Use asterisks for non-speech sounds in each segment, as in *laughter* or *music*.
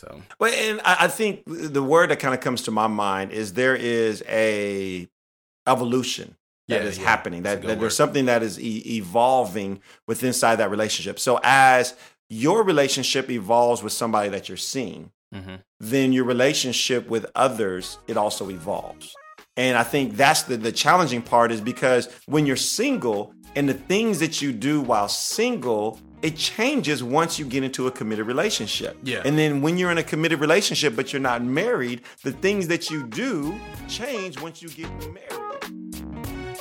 So, well, and I, I think the word that kind of comes to my mind is there is a evolution that Yeah, is yeah. happening. That's That, that there's something that is e- evolving with inside that relationship. So as your relationship evolves with somebody that you're seeing, mhm. then your relationship with others it also evolves. And I think that's the the challenging part is because when you're single and the things that you do while single, it changes once you get into a committed relationship. Yeah. And then when you're in a committed relationship but you're not married, the things that you do change once you get married.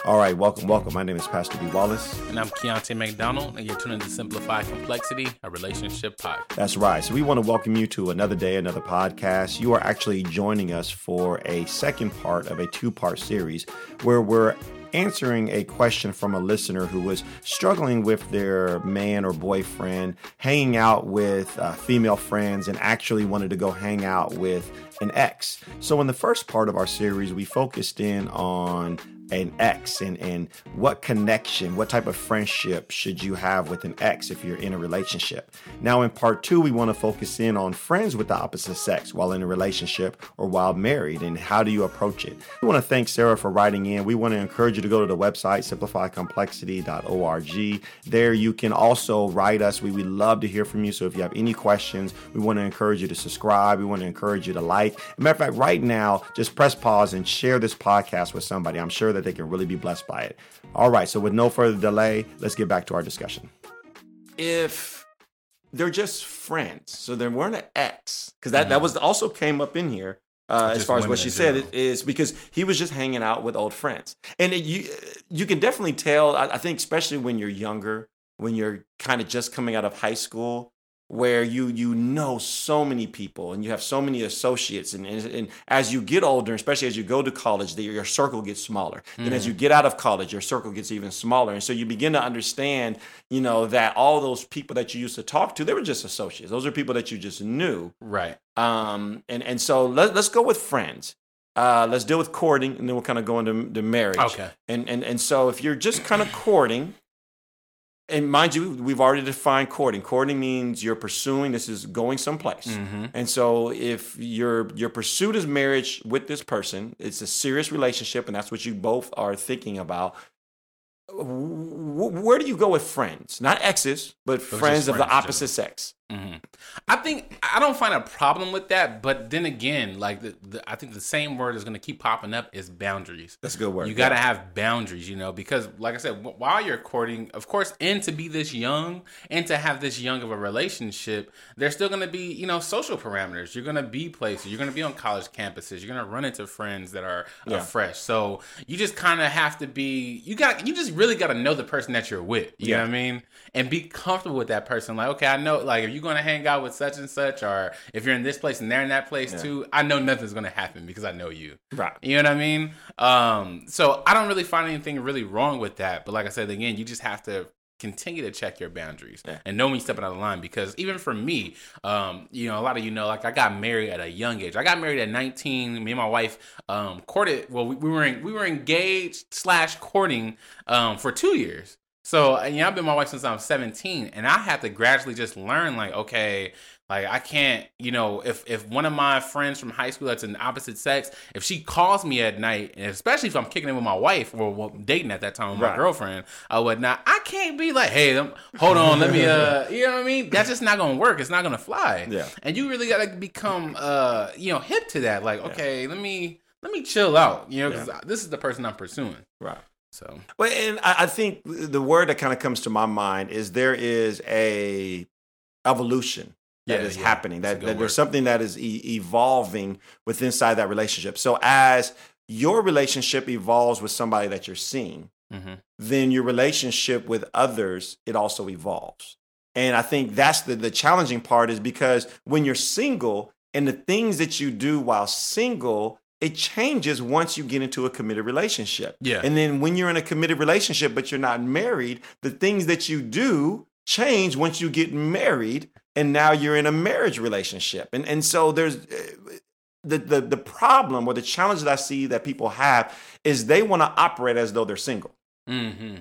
All right, welcome, welcome. My name is Pastor B. Wallace. and I'm Keontae McDonald, and you're tuning to Simplify Complexity, a relationship podcast. That's right. So we want to welcome you to another day, another podcast. You are actually joining us for a second part of a two part series where we're answering a question from a listener who was struggling with their man or boyfriend, hanging out with uh, female friends, and actually wanted to go hang out with an ex. So in the first part of our series, we focused in on an ex and, and what connection, what type of friendship should you have with an ex if you're in a relationship. Now, in part two, we want to focus in on friends with the opposite sex while in a relationship or while married and how do you approach it. We want to thank Sarah for writing in. We want to encourage you to go to the website, simplifycomplexity.org. There you can also write us. We would love to hear from you. So if you have any questions, we want to encourage you to subscribe. We want to encourage you to like. Matter of fact, right now, just press pause and share this podcast with somebody. I'm sure that they can really be blessed by it. All right. So with no further delay, let's get back to our discussion. If they're just friends, so they weren't an ex, because that, that was also came up in here. Uh, as far as what she said, is because he was just hanging out with old friends, and it, you you can definitely tell. I, I think especially when you're younger, when you're kind of just coming out of high school, where you you know so many people and you have so many associates, and and, and as you get older, especially as you go to college, the, your circle gets smaller. Then as you get out of college, your circle gets even smaller, and so you begin to understand, you know, that all those people that you used to talk to, they were just associates. Those are people that you just knew. Right. Um, and and so let, let's go with friends. Uh, let's deal with courting, and then we'll kind of go into the marriage. Okay. And and and so if you're just kind of courting, and mind you, we've already defined courting. Courting means you're pursuing. This is going someplace. Mm-hmm. And so if your your pursuit is marriage with this person, it's a serious relationship, and that's what you both are thinking about. wh- Where do you go with friends? Not exes, but friends of the friends, opposite sex. Hmm I think I don't find a problem with that, but then again, like the, the I think the same word is going to keep popping up is boundaries. That's a good word. You got to have boundaries, you know, because like I said, while you're courting, of course, and to be this young and to have this young of a relationship, there's still going to be, you know, social parameters. You're going to be places. You're going to be on college campuses. You're going to run into friends that are uh, Yeah. fresh. So you just kind of have to be. You got. You just really got to know the person that you're with. You know Yeah. what I mean? And be comfortable with that person. Like, okay, I know. Like, if you're going to hang out with such and such, or if you're in this place and they're in that place Yeah. too, I know nothing's going to happen because I know you. Right. You know what I mean? Um, so I don't really find anything really wrong with that. But like I said, again, you just have to continue to check your boundaries Yeah. and know when you're stepping out of line. Because even for me, um, you know, a lot of you know, like I got married at a young age. I got married at 19. Me and my wife um, courted. Well, we, we were in, we were engaged slash courting um, for two years. So and, you know, I've been my wife since I'm 17, and I had to gradually just learn, like, okay, like I can't, you know, if if one of my friends from high school that's an opposite sex, if she calls me at night, and especially if I'm kicking it with my wife or well, dating at that time with my Right. girlfriend or whatnot, I can't be like, hey, um, hold on, let me, uh, *laughs* you know what I mean? That's just not gonna work. It's not gonna fly. Yeah. And you really gotta become, uh, you know, hip to that. Like, okay, let me let me chill out, you know, because this is the person I'm pursuing. Right. So Well, and I, I think the word that kind of comes to my mind is there is a evolution that Yeah, is yeah. happening. That, that there's something that is e- evolving with inside that relationship. So as your relationship evolves with somebody that you're seeing, hmm then your relationship with others it also evolves. And I think that's the the challenging part is because when you're single and the things that you do while single it changes once you get into a committed relationship. Yeah. And then when you're in a committed relationship but you're not married, the things that you do change once you get married and now you're in a marriage relationship. And and so there's uh, the the the problem or the challenge that I see that people have is they want to operate as though they're single. hmm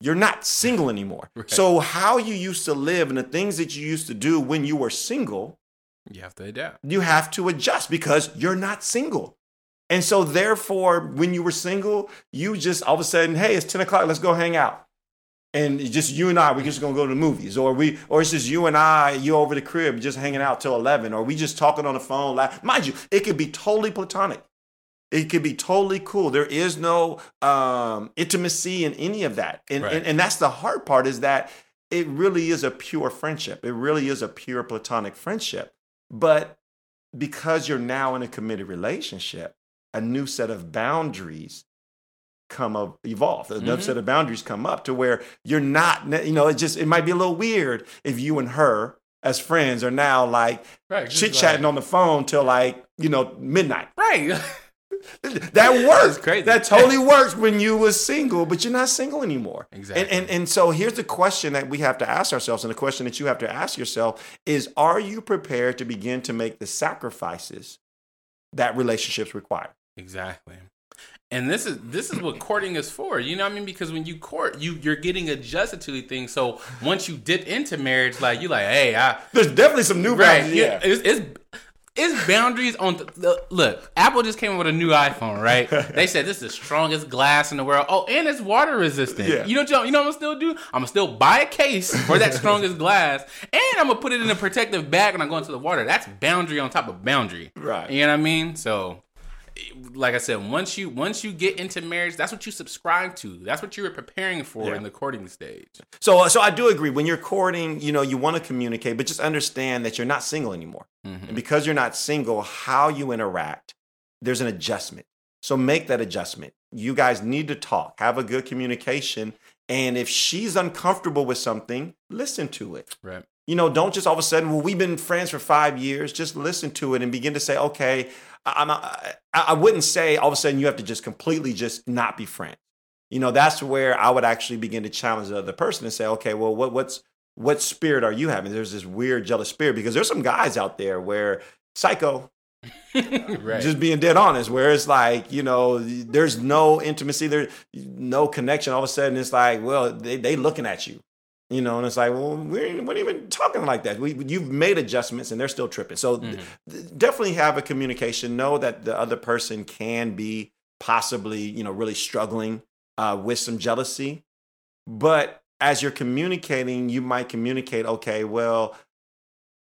You're not single anymore. *laughs* Right. So how you used to live and the things that you used to do when you were single You have to adapt. You have to adjust because you're not single. And so, therefore, when you were single, you just all of a sudden, hey, it's 10 o'clock, let's go hang out. And just you and I, we're just gonna go to the movies. Or we or it's just you and I, you over the crib, just hanging out till 11. Or we just talking on the phone. Like, mind you, it could be totally platonic. It could be totally cool. There is no um, intimacy in any of that. And, Right. and, and that's the hard part is that it really is a pure friendship. It really is a pure platonic friendship. But because you're now in a committed relationship, a new set of boundaries come up evolve another Mhm. set of boundaries come up to where you're not you know it just it might be a little weird if you and her as friends are now like Right. chit chatting on the phone till like you know midnight Right. *laughs* that works crazy. that totally works when you was single but you're not single anymore Exactly. and, and and so here's the question that we have to ask ourselves and the question that you have to ask yourself is are you prepared to begin to make the sacrifices that relationships require Exactly. And this is this is what *laughs* courting is for. You know what I mean? Because when you court, you you're getting adjusted to these things. So once you dip into marriage, like you like, hey, I there's definitely some new right, boundaries, yeah it's, it's it's boundaries on the, the look. Apple just came up with a new iPhone, right? *laughs* They said this is the strongest glass in the world. Oh, and it's water resistant. Yeah. You know, what you know what I'm gonna still do? I'm gonna still buy a case for that *laughs* strongest glass, and I'm gonna put it in a protective bag when I go into the water. That's boundary on top of boundary. Right. You know what I mean? So like I said, once you once you get into marriage, that's what you subscribe to. That's what you were preparing for Yeah. in the courting stage. So, so I do agree. When you're courting, you know, you want to communicate, but just understand that you're not single anymore. Mhm. And because you're not single, how you interact, there's an adjustment. So make that adjustment. You guys need to talk, have a good communication. And if she's uncomfortable with something, listen to it. Right. You know, don't just all of a sudden, well, we've been friends for five years. Just listen to it and begin to say, okay, I'm, I, I wouldn't say all of a sudden you have to just completely just not be friends. You know, that's where I would actually begin to challenge the other person and say, okay, well, what, what's, what spirit are you having? There's this weird jealous spirit because there's some guys out there where psycho, *laughs* right. just being dead honest, where it's like, you know, there's no intimacy, there's no connection. All of a sudden, it's like, well, they they looking at you, you know, and it's like, well, we ain't, we ain't even talking like that. We, you've made adjustments, and they're still tripping. So th- th- definitely have a communication. Know that the other person can be possibly, you know, really struggling uh, with some jealousy, but as you're communicating, you might communicate, okay, well,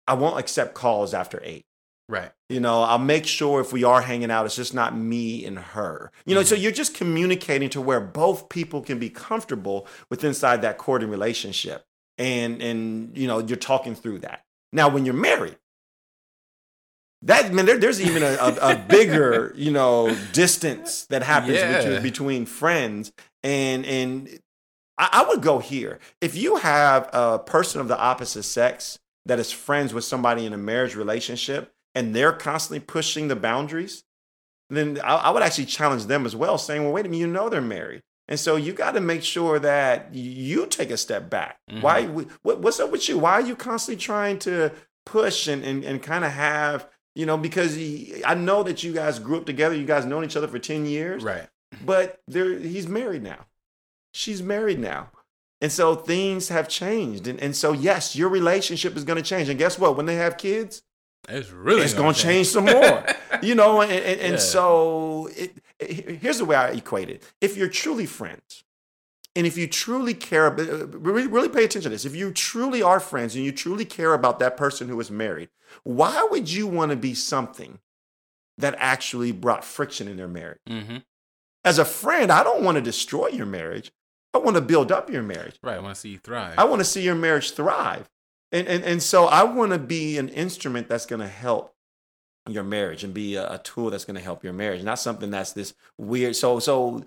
I won't accept calls after eight. Right. You know, I'll make sure if we are hanging out, it's just not me and her. You know, so mm-hmm. you're just communicating to where both people can be comfortable with inside that courting relationship. And and you know, you're talking through that. Now, when you're married, that man, there, there's even a, a, a *laughs* bigger, you know, distance that happens Yeah. between, between friends. And and I, I would go here. If you have a person of the opposite sex that is friends with somebody in a marriage relationship and they're constantly pushing the boundaries, then I, I would actually challenge them as well, saying, well, wait a minute, you know they're married. And so you got to make sure that you take a step back. Why? Mm-hmm. What, what's up with you? Why are you constantly trying to push and, and, and kind of have, you know, because he, I know that you guys grew up together, you guys known each other for 10 years, Right. but there he's married now. She's married now. And so things have changed. And, and so, yes, your relationship is going to change. And guess what? When they have kids, It's really it's going to change some more. *laughs* you know, and, and, and Yeah. so it, it- here's the way I equate it. If you're truly friends, and if you truly care, uh, really, really pay attention to this. If you truly are friends and you truly care about that person who is married, why would you want to be something that actually brought friction in their marriage? hmm As a friend, I don't want to destroy your marriage. I want to build up your marriage. Right. I want to see you thrive. I want to see your marriage thrive. And, and, and so I want to be an instrument that's going to help your marriage and be a, a tool that's going to help your marriage, not something that's this weird. So, so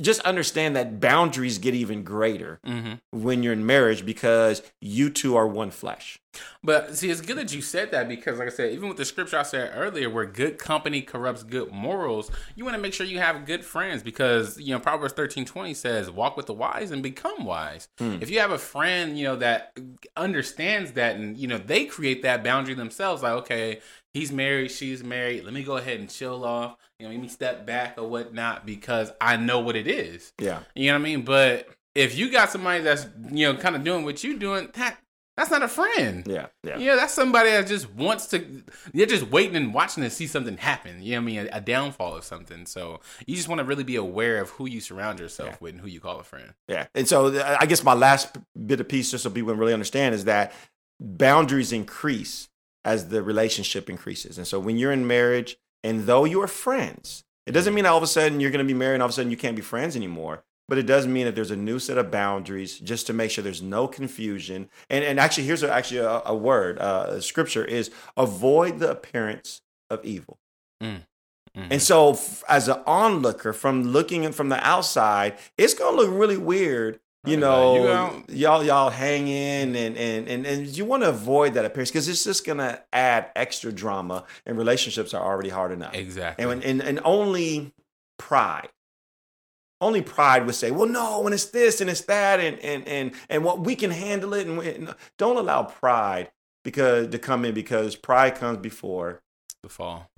just understand that boundaries get even greater hmm when you're in marriage because you two are one flesh. But see, it's good that you said that because, like I said, even with the scripture I said earlier, where good company corrupts good morals, you want to make sure you have good friends because you know Proverbs thirteen twenty says, "Walk with the wise and become wise." If you have a friend, you know that understands that, and you know they create that boundary themselves, like, okay, he's married, she's married, let me go ahead and chill off, you know, let me step back or whatnot because I know what it is. Yeah. You know what I mean? But if you got somebody that's you know kind of doing what you're doing, that that's not a friend. Yeah, yeah. Yeah, that's somebody that just wants to. You're just waiting and watching to see something happen. You know what I mean? A, a downfall of something. So you just want to really be aware of who you surround yourself Yeah. with and who you call a friend. Yeah. And so uh, I guess my last bit of piece, just so people really understand, is that boundaries increase as the relationship increases. And so when you're in marriage, and though you're friends, it doesn't mean all of a sudden you're going to be married and all of a sudden you can't be friends anymore. But it does mean that there's a new set of boundaries just to make sure there's no confusion. And, and actually, here's a, actually a, a word, uh, scripture is avoid the appearance of evil. Mhm. And so, f- as an onlooker, from looking in from the outside, it's gonna look really weird. You know, you out- y'all y'all hanging, and and and and you want to avoid that appearance because it's just gonna add extra drama, and relationships are already hard enough. exactly. And and and only pride, only pride would say, well, no, when it's this and it's that, and and and and what we can handle it, and we, no, don't allow pride because to come in because pride comes before. the fall.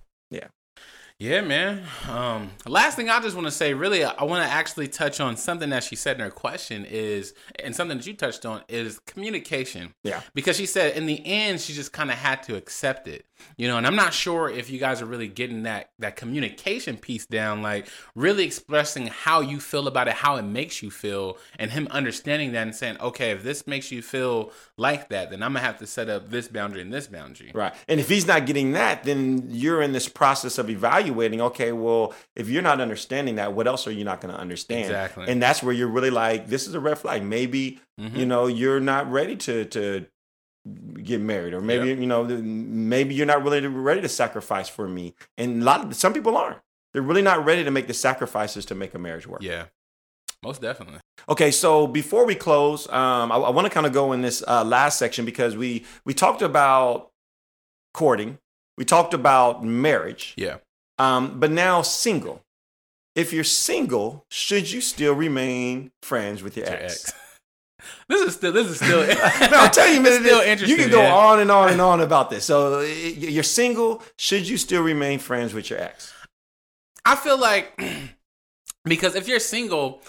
Yeah. Man. Um, last thing I just want to say, really, I want to actually touch on something that she said in her question is, and something that you touched on is communication. Yeah. Because she said in the end, she just kind of had to accept it, you know. And I'm not sure if you guys are really getting that that communication piece down, like really expressing how you feel about it, how it makes you feel, and him understanding that and saying, okay, if this makes you feel like that, then I'm gonna have to set up this boundary and this boundary. Right. And if he's not getting that, then you're in this process of evaluating, okay, well, if you're not understanding that, what else are you not going to understand? Exactly. And that's where you're really like, this is a red flag. Maybe, Mhm. you know, you're not ready to to get married or maybe, you know, maybe you're not really ready to sacrifice for me. And a lot of some people aren't. They're really not ready to make the sacrifices to make a marriage work. Yeah, most definitely. Okay, so before we close, um, I, I want to kind of go in this uh, last section because we we talked about courting, we talked about marriage, Yeah. um, but now single. If you're single, should you still remain friends with your Your ex? ex. *laughs* This is still. This is still. *laughs* *laughs* no, I'm telling you, man, still interesting. you can go man. on and on and on about this. So you're single. Should you still remain friends with your ex? I feel like *clears throat* because if you're single,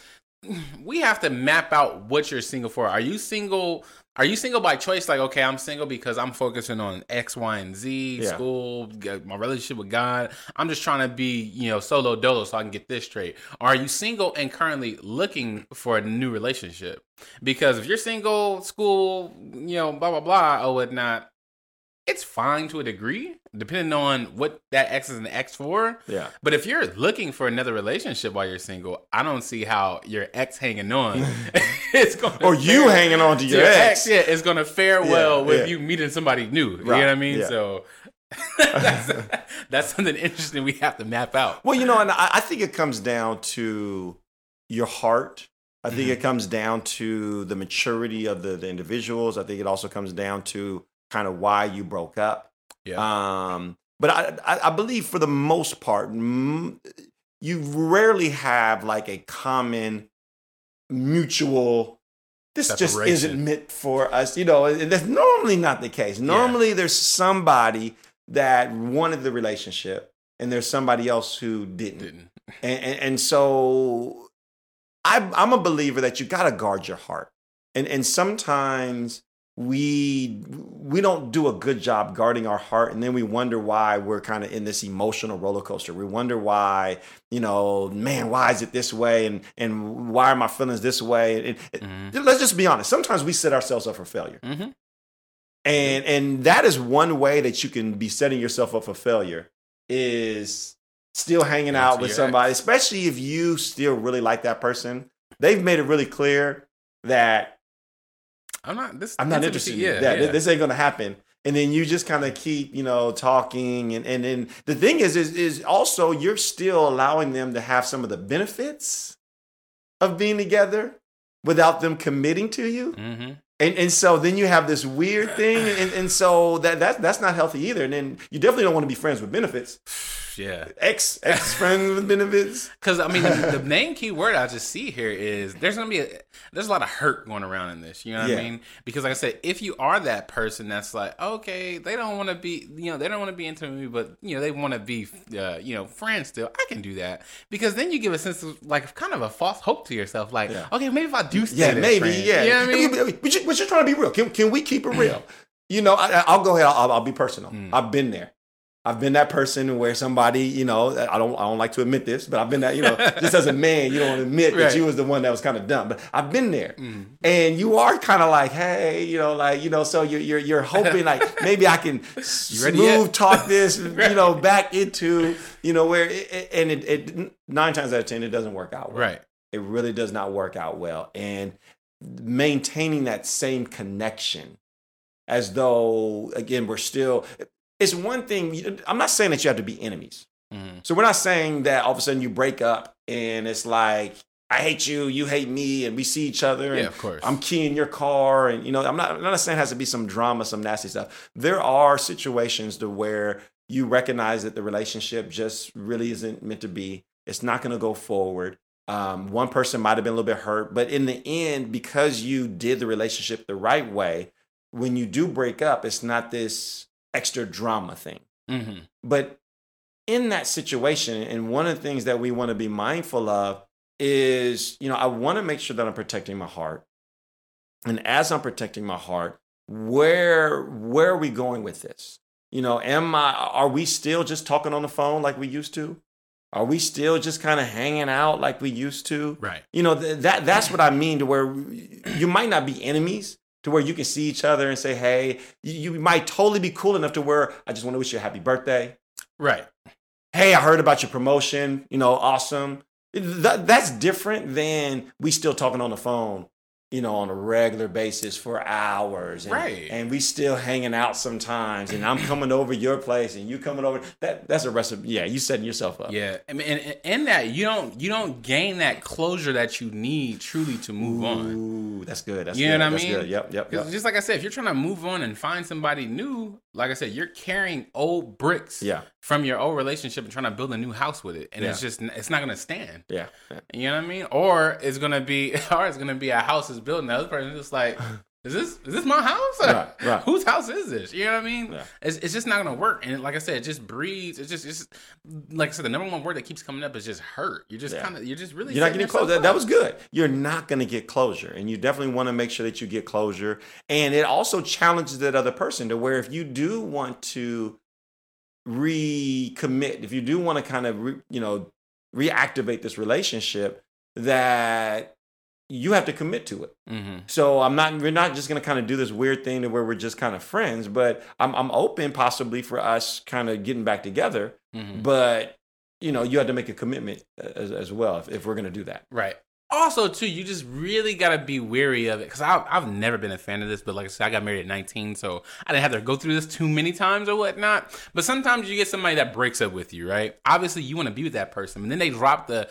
we have to map out what you're single for. Are you single? Are you single by choice? Like, okay, I'm single because I'm focusing on X, Y, and Z, Yeah. school, my relationship with God. I'm just trying to be, you know, solo dolo so I can get this straight. Are you single and currently looking for a new relationship? Because if you're single, school, you know, blah blah blah, or whatnot, it's fine to a degree, depending on what that X is an X for. Yeah. But if you're looking for another relationship while you're single, I don't see how your ex hanging on *laughs* *laughs* is going Or you hanging on to your ex. yeah, is going to fare Yeah, well with yeah. you meeting somebody new. You know what I mean? yeah. So *laughs* that's, that's something interesting we have to map out. Well, you know, and I, I think it comes down to your heart. I think Mm-hmm. it comes down to the maturity of the, the individuals. I think it also comes down to kind of why you broke up. Yeah. Um, but I, I, I believe for the most part, you rarely have like a common mutual. This just isn't meant for us, you know. And that's normally not the case. Normally, there's somebody that wanted the relationship, and there's somebody else who didn't. Didn't. *laughs* And, and, and so I, I'm a believer that you got to guard your heart. And, and sometimes we we don't do a good job guarding our heart and then we wonder why we're kind of in this emotional roller coaster we wonder why you know man why is it this way and and why are my feelings this way and, Mhm. let's just be honest sometimes we set ourselves up for failure Mhm. and and that is one way that you can be setting yourself up for failure is still hanging out with somebody, ex. especially if you still really like that person. They've made it really clear that I'm not. This. I'm not interested in you. Yeah. yeah. this ain't gonna happen. And then you just kind of keep, you know, talking, and and then the thing is, is is also you're still allowing them to have some of the benefits of being together without them committing to you. Mhm. And and so then you have this weird thing, and, and so that that that's not healthy either. And then you definitely don't want to be friends with benefits. *sighs* yeah. Ex ex friends with benefits. *laughs* Because I mean, the, the, main key word I just see here is there's gonna be a there's a lot of hurt going around in this. You know what yeah. I mean? Because like I said, if you are that person that's like, okay, they don't want to be, you know, they don't want to be into me, but you know, they want to be, uh, you know, friends still. I can do that because then you give a sense of like kind of a false hope to yourself, like, yeah. okay, maybe if I do, yeah, maybe, friends, yeah, you know what I mean? But, you, but you're trying to be real. Can can we keep it real? you know, I, will go ahead. I'll, I'll be personal. Mm. I've been there. I've been that person where somebody, you know, I don't, I don't like to admit this, but I've been that, you know, *laughs* just as a man, you don't admit right. that you was the one that was kind of dumb, but I've been there, mm. and you are kind of like, hey, you know, like, you know, so you're, you're, you're hoping like *laughs* maybe I can smooth talk this, *laughs* right. you know, back into, you know, where, it, and it, it, nine times out of ten, it doesn't work out well. Right. It really does not work out well, and maintaining that same connection as though again we're still it's one thing i'm not saying that you have to be enemies mm-hmm. so we're not saying that all of a sudden you break up and it's like i hate you you hate me and we see each other and yeah, of course. i'm keying your car and you know i'm not, I'm not saying it has to be some drama some nasty stuff there are situations to where you recognize that the relationship just really isn't meant to be it's not going to go forward um, one person might have been a little bit hurt but in the end because you did the relationship the right way when you do break up, it's not this extra drama thing. Mm-hmm. But in that situation, and one of the things that we want to be mindful of is, you know, I want to make sure that I'm protecting my heart. And as I'm protecting my heart, where where are we going with this? You know, am I are we still just talking on the phone like we used to? Are we still just kind of hanging out like we used to? Right. You know, th- that that's what I mean to where you might not be enemies, to where you can see each other and say, hey, you, you might totally be cool enough to where I just want to wish you a happy birthday. Right. Hey, I heard about your promotion. You know, awesome. That, that's different than we still talking on the phone you know, on a regular basis for hours. And, right. And we still hanging out sometimes. And I'm coming over your place and you coming over. That that's a recipe. Yeah, you setting yourself up. Yeah. I mean, and in that you don't you don't gain that closure that you need truly to move Ooh, on. Ooh, that's good. That's you good. know what that's I mean? Good. Yep, yep, yep. Just like I said, if you're trying to move on and find somebody new, like I said, you're carrying old bricks yeah. from your old relationship and trying to build a new house with it. And yeah. it's just it's not gonna stand. Yeah. yeah. You know what I mean? Or it's gonna be *laughs* or it's gonna be a house is built and the other person is just like *laughs* is this is this my house? Right, right. *laughs* Whose house is this? You know what I mean? Yeah. It's, it's just not gonna work. And like I said, it just breeds. It's just it's just, like I said, the number one word that keeps coming up is just hurt. You're just yeah. kind of you're just really you're not getting closure. That, that, was good. You're not gonna get closure, and you definitely want to make sure that you get closure. And it also challenges that other person to where if you do want to recommit, if you do want to kind of re, you know reactivate this relationship, that you have to commit to it. Mm-hmm. So I'm not. We're not just going to kind of do this weird thing to where we're just kind of friends. But I'm I'm open possibly for us kind of getting back together. Mm-hmm. But you know, you have to make a commitment as, as well if, if we're going to do that. Right. Also, too, you just really got to be wary of it because I've, I've never been a fan of this. But like I said, I got married at 19, so I didn't have to go through this too many times or whatnot. But sometimes you get somebody that breaks up with you, right? Obviously, you want to be with that person, and then they drop the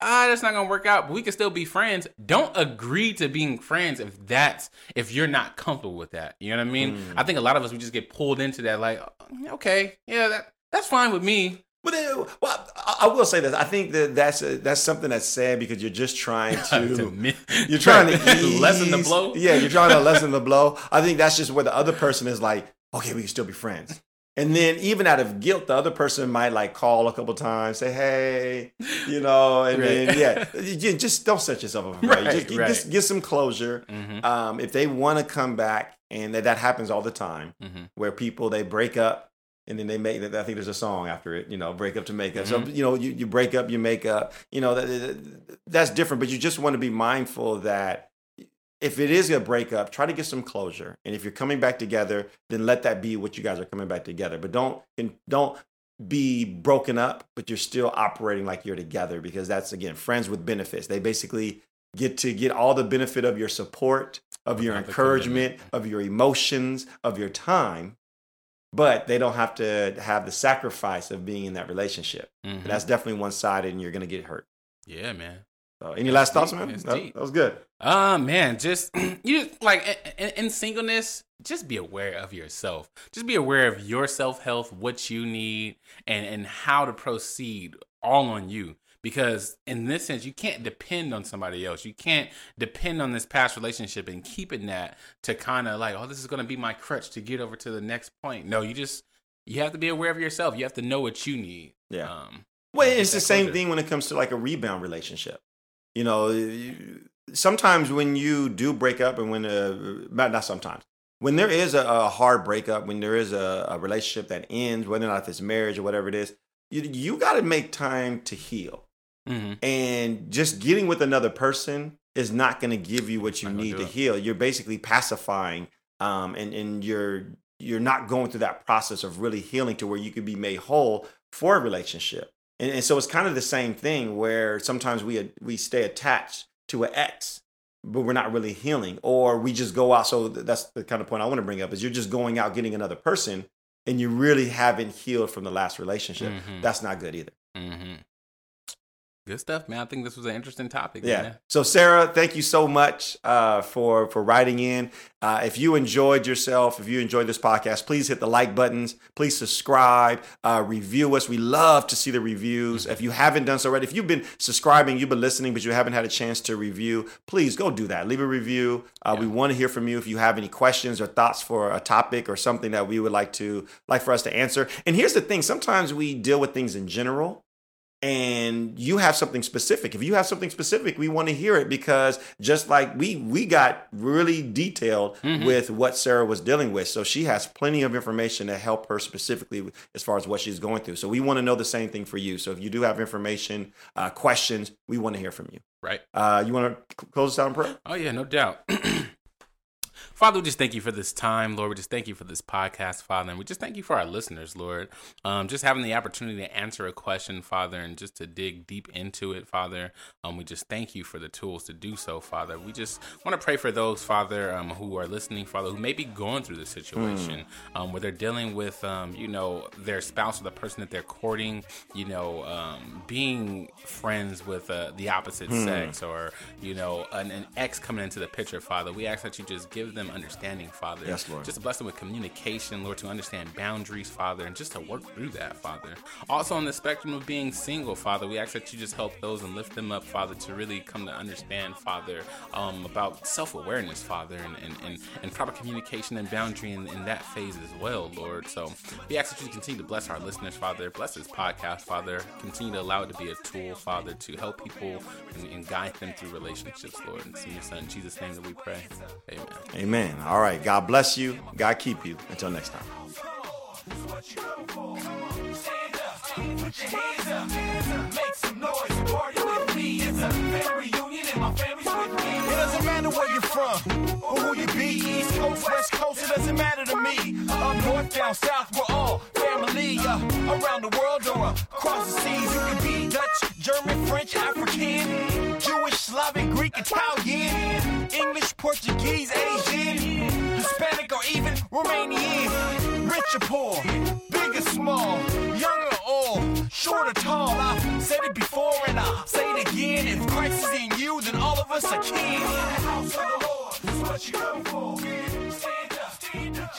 ah, that's not gonna work out, but we can still be friends. Don't agree to being friends if that's if you're not comfortable with that. You know what I mean? Mm. I think a lot of us we just get pulled into that, like, okay, yeah, that that's fine with me. But then, well, I will say this. I think that that's a, that's something that's sad because you're just trying *laughs* to, to *laughs* you're trying to *laughs* ease, lessen the blow. Yeah, you're trying to lessen the blow. I think that's just where the other person is like, okay, we can still be friends. And then even out of guilt, the other person might like call a couple times, say, "Hey," you know, and right. then yeah, you just don't set yourself up. *laughs* Right, right just, right. just get some closure. Mm-hmm. Um, if they want to come back, and that, that happens all the time, mm-hmm. where people they break up and then they make. I think there's a song after it, you know, break up to make up. Mm-hmm. So you know, you, you break up, you make up. You know, that, that's different. But you just want to be mindful that if it is a breakup, try to get some closure. And if you're coming back together, then let that be what you guys are coming back together. But don't don't be broken up, but you're still operating like you're together because that's again friends with benefits. They basically get to get all the benefit of your support, of your encouragement, of your emotions, of your time, but they don't have to have the sacrifice of being in that relationship. Mm-hmm. That's definitely one sided, and you're going to get hurt. Yeah, man. So, any last thoughts, man? That, that, was good. Uh man, just *clears throat* you just, like in, in, singleness, just be aware of yourself. Just be aware of your self health, what you need, and and how to proceed. All on you because in this sense you can't depend on somebody else you can't depend on this past relationship and keeping that to kind of like oh this is going to be my crutch to get over to the next point no you just you have to be aware of yourself you have to know what you need yeah um, well it's the same thing when it comes to like a rebound relationship you know sometimes when you do break up and when uh not sometimes when there is a, a hard breakup when there is a, a relationship that ends whether or not it's marriage or whatever it is you, you got to make time to heal Mm-hmm. And just getting with another person is not going to give you what you need to it. heal. You're basically pacifying, um, and and you're you're not going through that process of really healing to where you can be made whole for a relationship. And, and so it's kind of the same thing where sometimes we we stay attached to an ex, but we're not really healing, or we just go out. So that's the kind of point I want to bring up is you're just going out getting another person, and you really haven't healed from the last relationship. Mm-hmm. That's not good either. Mm-hmm. Good stuff, man. I think this was an interesting topic. Yeah. Man. So, Sarah, thank you so much uh, for for writing in. Uh, if you enjoyed yourself, if you enjoyed this podcast, please hit the like buttons. Please subscribe, uh, review us. We love to see the reviews. Mm-hmm. If you haven't done so already, if you've been subscribing, you've been listening, but you haven't had a chance to review, please go do that. Leave a review. Uh, yeah. We want to hear from you. If you have any questions or thoughts for a topic or something that we would like to like for us to answer. And here's the thing: sometimes we deal with things in general and you have something specific. If you have something specific we want to hear it because just like we we got really detailed mm-hmm. with what sarah was dealing with. So she has plenty of information to help her specifically as far as what she's going through. So we want to know the same thing for you. So if you do have information uh, questions we want to hear from you. Right. Uh, you want to close us out in prayer? Oh yeah no doubt *clears throat* Father, we just thank you for this time, Lord. We just thank you for this podcast, Father. And we just thank you for our listeners, Lord. Um, just having the opportunity to answer a question, Father, and just to dig deep into it, Father. Um, we just thank you for the tools to do so, Father. We just want to pray for those, Father, um, who are listening, Father, who may be going through the situation mm. where they're dealing with, um, you know, their spouse or the person that they're courting, you know, um, being friends with uh, the opposite mm. sex or, you know, an, an ex coming into the picture, Father. We ask that you just give them understanding, Father. Yes, Lord. Just to bless them with communication, Lord, to understand boundaries, Father, and just to work through that, Father. Also, on the spectrum of being single, Father, we ask that you just help those and lift them up, Father, to really come to understand, Father, um, about self awareness, Father, and, and, and, and, proper communication and boundary in, in that phase as well, Lord. So we ask that you continue to bless our listeners, Father. Bless this podcast, Father. Continue to allow it to be a tool, Father, to help people and, and guide them through relationships, Lord. It's in your Son, Jesus' name that we pray. Amen. Amen. Amen. All right. God bless you. God keep you. Until next time. It doesn't matter where you're from or who you be. East Coast, West Coast, it doesn't matter to me. Up north, down south, we're all family. Uh, around the world or across the seas, you can be Dutch, German, French, African, Jewish, Slavic, Greek, Italian, Portuguese, Asian, Hispanic, or even Romanian. Rich or poor, big or small, young or old, short or tall. I've said it before and I'll say it again. If Christ is in you, then all of us are kin. House of the Lord, what you come for. Stand up, stand up,